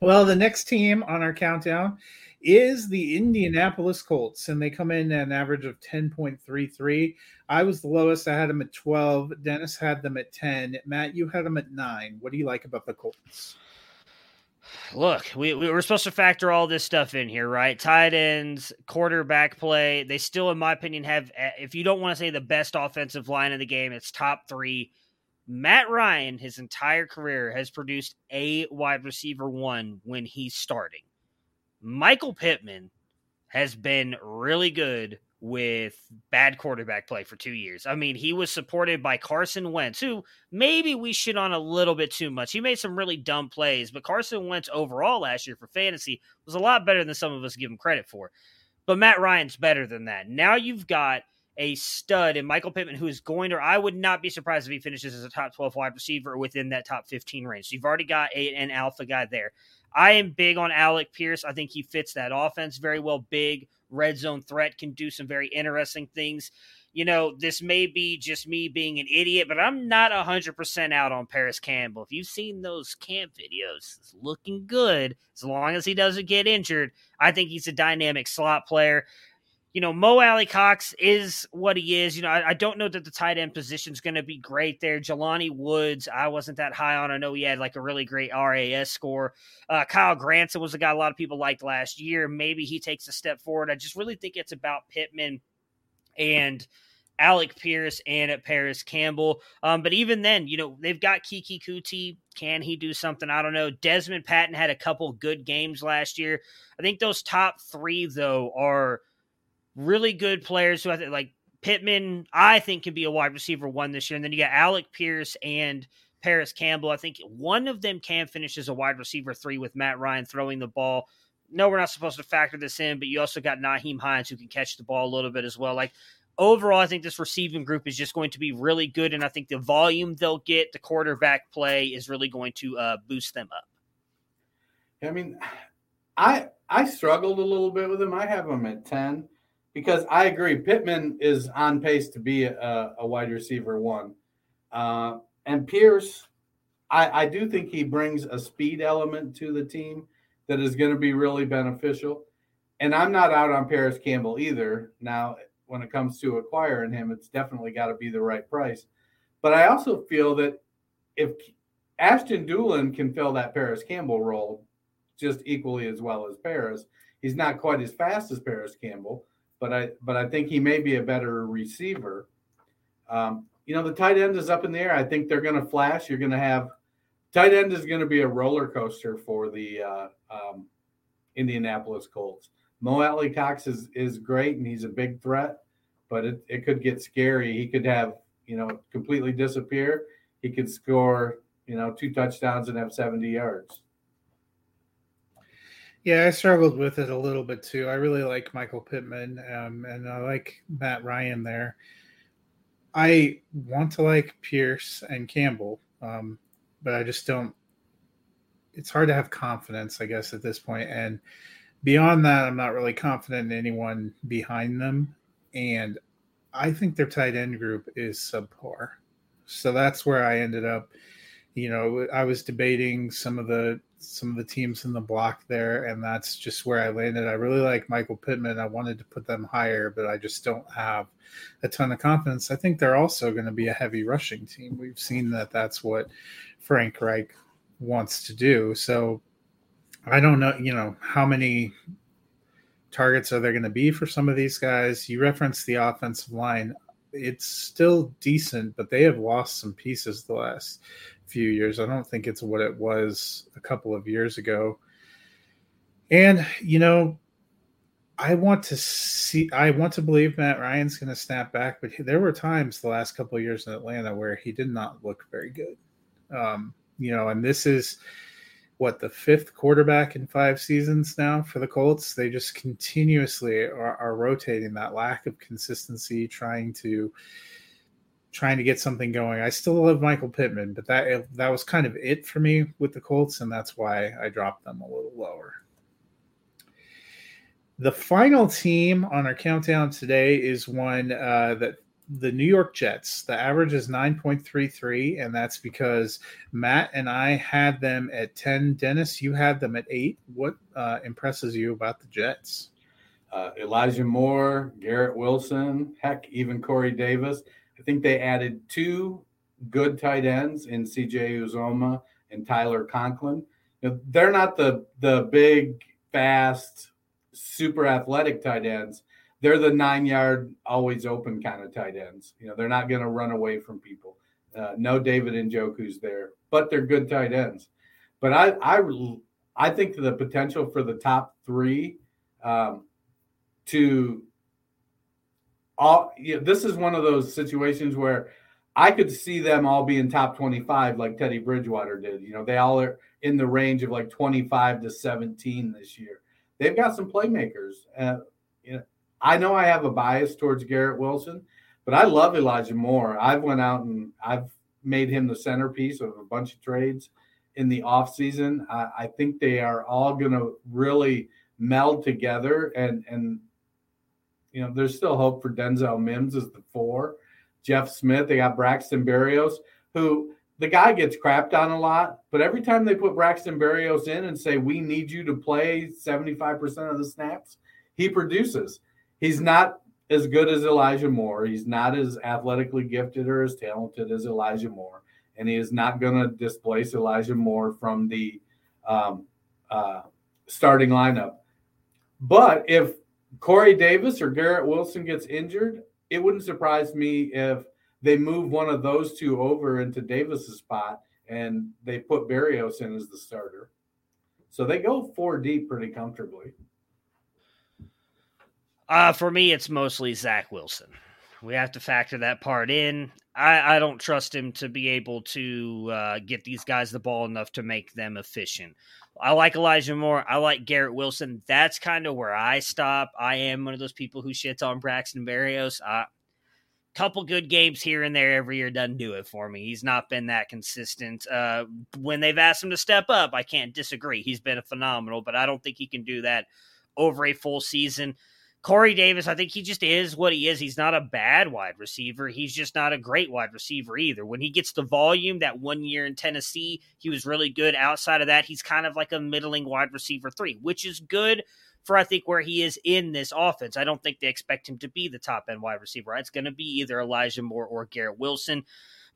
Well, the next team on our countdown is the Indianapolis Colts, and they come in at an average of 10.33. I was the lowest. I had them at 12. Dennis had them at 10. Matt, you had them at 9. What do you like about the Colts? Look, we, we were supposed to factor all this stuff in here, right? Tight ends, quarterback play. They still, in my opinion, have, if you don't want to say the best offensive line in the game, it's top three Matt Ryan, his entire career, has produced a wide receiver one when he's starting. Michael Pittman has been really good with bad quarterback play for two years. I mean, he was supported by Carson Wentz, who maybe we shit on a little bit too much. He made some really dumb plays, but Carson Wentz overall last year for fantasy was a lot better than some of us give him credit for. But Matt Ryan's better than that. Now you've got – a stud in Michael Pittman, who is going to, I would not be surprised if he finishes as a top 12 wide receiver within that top 15 range. So you've already got a, an alpha guy there. I am big on Alec Pierce. I think he fits that offense very well. Big red zone threat, can do some very interesting things. You know, this may be just me being an idiot, but I'm not 100% out on Parris Campbell. If you've seen those camp videos, it's looking good as long as he doesn't get injured. I think he's a dynamic slot player you know, Mo Alie-Cox is what he is. You know, I, I don't know that the tight end position is going to be great there. Jelani Woods, I wasn't that high on. I know he had like a really great RAS score. Uh, Kylen Granson was a guy a lot of people liked last year. Maybe he takes a step forward. I just really think it's about Pittman and Alec Pierce and at Parris Campbell. Um, but even then, you know, they've got Keke Coutee. Can he do something? I don't know. Dezmon Patmon had a couple good games last year. I think those top three, though, are – really good players who I think like Pittman, I think can be a wide receiver one this year. And then you got Alec Pierce and Parris Campbell. I think one of them can finish as a wide receiver three with Matt Ryan throwing the ball. No, we're not supposed to factor this in, but you also got Nyheim Hines who can catch the ball a little bit as well. Like overall, I think this receiving group is just going to be really good, and I think the volume they'll get, the quarterback play, is really going to uh, boost them up. I mean, I I struggled a little bit with him. I have him at ten because I agree, Pittman is on pace to be a, a wide receiver one, uh, and Pierce, I, I do think he brings a speed element to the team that is going to be really beneficial. And I'm not out on Parris Campbell either. Now, when it comes to acquiring him, it's definitely got to be the right price. But I also feel that if Ashton Dulin can fill that Parris Campbell role just equally as well as Parris, he's not quite as fast as Parris Campbell but I but I think he may be a better receiver. Um, you know, the tight end is up in the air. I think they're going to flash. You're going to have tight end is going to be a roller coaster for the uh, um, Indianapolis Colts. Mo Alie-Cox is is great and he's a big threat, but it, it could get scary. He could have you know completely disappear. He could score you know two touchdowns and have 70 yards. Yeah, I struggled with it a little bit too. I really like Michael Pittman, um, and I like Matt Ryan there. I want to like Pierce and Campbell, um, but I just don't. It's hard to have confidence, I guess, at this point. And beyond that, I'm not really confident in anyone behind them. And I think their tight end group is subpar. So that's where I ended up. You know, I was debating some of the some of the teams in the block there, and that's just where I landed. I really like Michael Pittman. I wanted to put them higher, but I just don't have a ton of confidence. I think they're also going to be a heavy rushing team. We've seen that that's what Frank Reich wants to do. So I don't know, you know, how many targets are there going to be for some of these guys? You referenced the offensive line. It's still decent, but they have lost some pieces the last few years. I don't think it's what it was a couple of years ago. And, you know, I want to see, I want to believe Matt Ryan's going to snap back, but there were times the last couple of years in Atlanta where he did not look very good. Um, you know, and this is what the fifth quarterback in five seasons now for the Colts. They just continuously are, are rotating that lack of consistency, trying to, trying to get something going. I still love Michael Pittman, but that that was kind of it for me with the Colts, and that's why I dropped them a little lower. The final team on our countdown today is one uh, that the New York Jets. The average is 9.33, and that's because Matt and I had them at 10. Dennis, you had them at 8. What uh, impresses you about the Jets? Uh, Elijah Moore, Garrett Wilson, heck, even Corey Davis. I think they added two good tight ends in CJ Uzomah and Tyler Conklin. They're not the the big, fast, super athletic tight ends. They're the nine yard, always open kind of tight ends. You know, they're not going to run away from people. Uh, no David Njoku's there, but they're good tight ends. But I I I think the potential for the top three um, to all you know, this is one of those situations where I could see them all being top 25 like Teddy Bridgewater did. You know, they all are in the range of like 25 to 17 this year. They've got some playmakers. Uh, you know, I know I have a bias towards Garrett Wilson, but I love Elijah Moore. I've went out and I've made him the centerpiece of a bunch of trades in the offseason. I, I think they are all going to really meld together and and you know, there's still hope for Denzel Mims as the four. Jeff Smith, they got Braxton Berrios, who the guy gets crapped on a lot, but every time they put Braxton Berrios in and say, we need you to play 75% of the snaps, he produces. he's not as good as Elijah Moore. He's not as athletically gifted or as talented as Elijah Moore, and he is not going to displace Elijah Moore from the um, uh, starting lineup. But if Corey Davis or Garrett Wilson gets injured, it wouldn't surprise me if they move one of those two over into Davis's spot and they put Berrios in as the starter. So they go four deep pretty comfortably. Uh, for me, it's mostly Zach Wilson. We have to factor that part in. I, I don't trust him to be able to uh, get these guys the ball enough to make them efficient. I like Elijah Moore. I like Garrett Wilson. That's kind of where I stop. I am one of those people who shits on Braxton Berrios. A couple good games here and there every year doesn't do it for me. He's not been that consistent. Uh, when they've asked him to step up, I can't disagree. He's been phenomenal, but I don't think he can do that over a full season. Corey Davis, I think he just is what he is. He's not a bad wide receiver. He's just not a great wide receiver either. When he gets the volume, that one year in Tennessee, he was really good. Outside of that, he's kind of like a middling wide receiver three, which is good for I think where he is in this offense. I don't think they expect him to be the top end wide receiver. It's going to be either Elijah Moore or Garrett Wilson.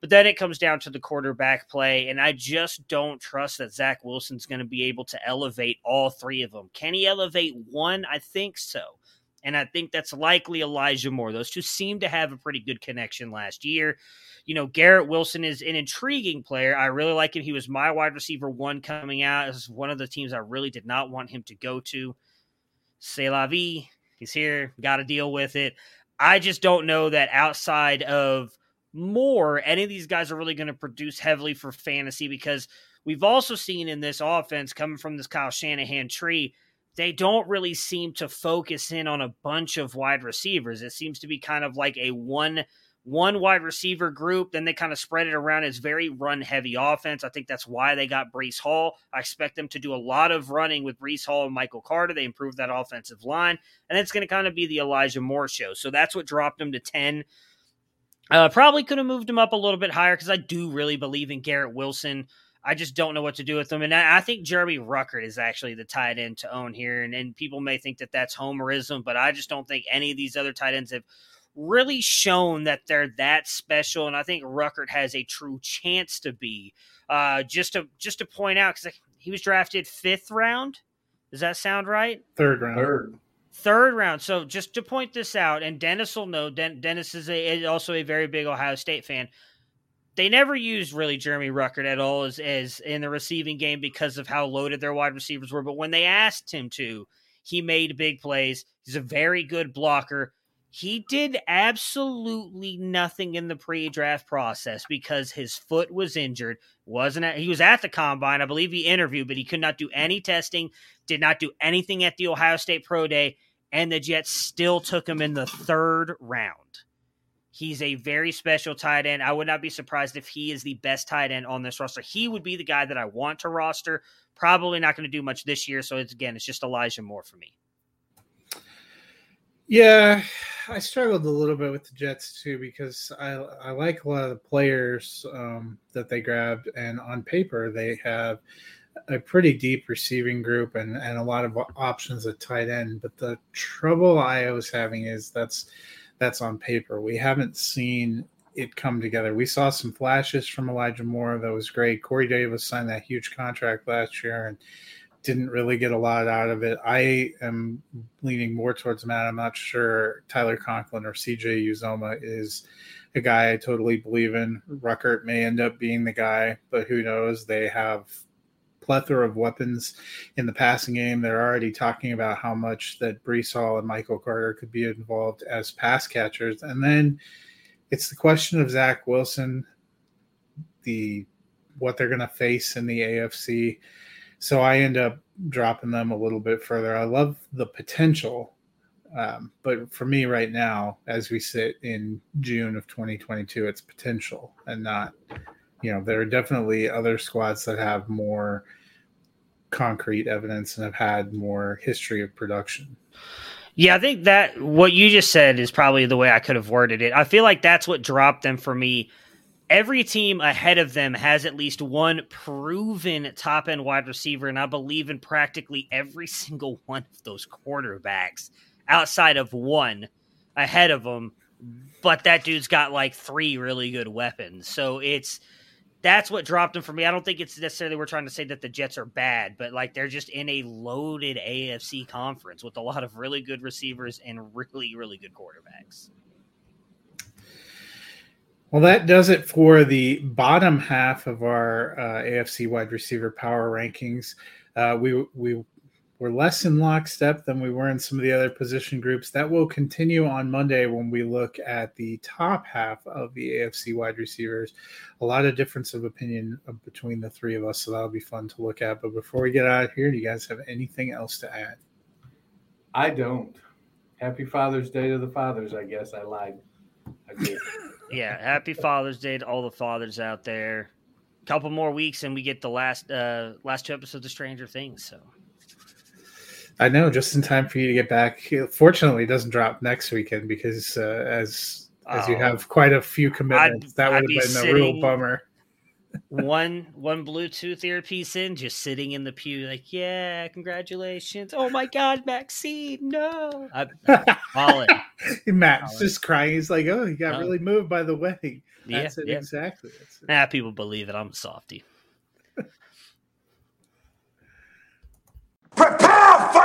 But then it comes down to the quarterback play, and I just don't trust that Zach Wilson's going to be able to elevate all three of them. Can he elevate one? I think so. And I think that's likely Elijah Moore. Those two seem to have a pretty good connection last year. You know, Garrett Wilson is an intriguing player. I really like him. He was my wide receiver one coming out. This is one of the teams I really did not want him to go to. C'est la vie. He's here. Got to deal with it. I just don't know that outside of Moore, any of these guys are really going to produce heavily for fantasy because we've also seen in this offense coming from this Kyle Shanahan tree – they don't really seem to focus in on a bunch of wide receivers. It seems to be kind of like a one one wide receiver group. Then they kind of spread it around. It's very run heavy offense. I think that's why they got Breece Hall. I expect them to do a lot of running with Breece Hall and Michael Carter. They improved that offensive line, and it's going to kind of be the Elijah Moore show. So that's what dropped them to ten. Uh, probably could have moved him up a little bit higher because I do really believe in Garrett Wilson. I just don't know what to do with them. And I, think Jeremy Ruckert is actually the tight end to own here. And, and people may think that that's homerism, but I just don't think any of these other tight ends have really shown that they're that special. And I think Ruckert has a true chance to be. Uh, just to just to point out, because he was drafted fifth round. Does that sound right? Third round. Third. Third round. So just to point this out, and Dennis will know. Den- Dennis is a, also a very big Ohio State fan they never used really Jeremy Ruckert at all as, as in the receiving game because of how loaded their wide receivers were. But when they asked him to, he made big plays. He's a very good blocker. He did absolutely nothing in the pre-draft process because his foot was injured. wasn't at, He was at the combine, I believe he interviewed, but he could not do any testing. Did not do anything at the Ohio State Pro Day, and the Jets still took him in the third round. He's a very special tight end. I would not be surprised if he is the best tight end on this roster. He would be the guy that I want to roster. Probably not going to do much this year. So it's again, it's just Elijah Moore for me. Yeah, I struggled a little bit with the Jets too because I I like a lot of the players um, that they grabbed, and on paper they have a pretty deep receiving group and and a lot of options at tight end. But the trouble I was having is that's that's on paper. We haven't seen it come together. We saw some flashes from Elijah Moore that was great. Corey Davis signed that huge contract last year and didn't really get a lot out of it. I am leaning more towards Matt. I'm not sure Tyler Conklin or CJ Uzomah is a guy I totally believe in. Mm-hmm. Ruckert may end up being the guy, but who knows? They have plethora of weapons in the passing game. They're already talking about how much that Breece Hall and Michael Carter could be involved as pass catchers. And then it's the question of Zach Wilson, the what they're going to face in the AFC. So I end up dropping them a little bit further. I love the potential, um, but for me right now, as we sit in June of 2022, it's potential and not you know, there are definitely other squads that have more concrete evidence and have had more history of production. Yeah, I think that what you just said is probably the way I could have worded it. I feel like that's what dropped them for me. Every team ahead of them has at least one proven top end wide receiver, and I believe in practically every <laughs> single one of those quarterbacks outside of one ahead of them. but that dude's got like three really good weapons. So it's that's what dropped him for me. I don't think it's necessarily we're trying to say that the Jets are bad, but like they're just in a loaded AFC conference with a lot of really good receivers and really, really good quarterbacks. Well, that does it for the bottom half of our uh, AFC wide receiver power rankings. Uh, we we were less in lockstep than we were in some of the other position groups. That will continue on Monday when we look at the top half of the AFC wide receivers. A lot of difference of opinion between the three of us, so that'll be fun to look at. But before we get out of here, do you guys have anything else to add? I don't. Happy Father's Day to the fathers. I guess I lied. I did. <laughs> yeah, happy Father's Day to all the fathers out there. Couple more weeks and we get the last uh last two episodes of Stranger Things. So I know, just in time for you to get back. Fortunately, it doesn't drop next weekend because uh, as as you Oh. have quite a few commitments, I'd- that would I'd have be been a real bummer. one one Bluetooth earpiece in, just sitting in the pew, like, yeah, congratulations. Oh my god, Maxine, no. I, I, all in. Matt's just crying. He's like, "Oh, he got Oh. really moved by the wedding." Yeah, it yeah. exactly. That's it. Nah, people believe it. I'm a softie. Prepare <laughs> for <laughs>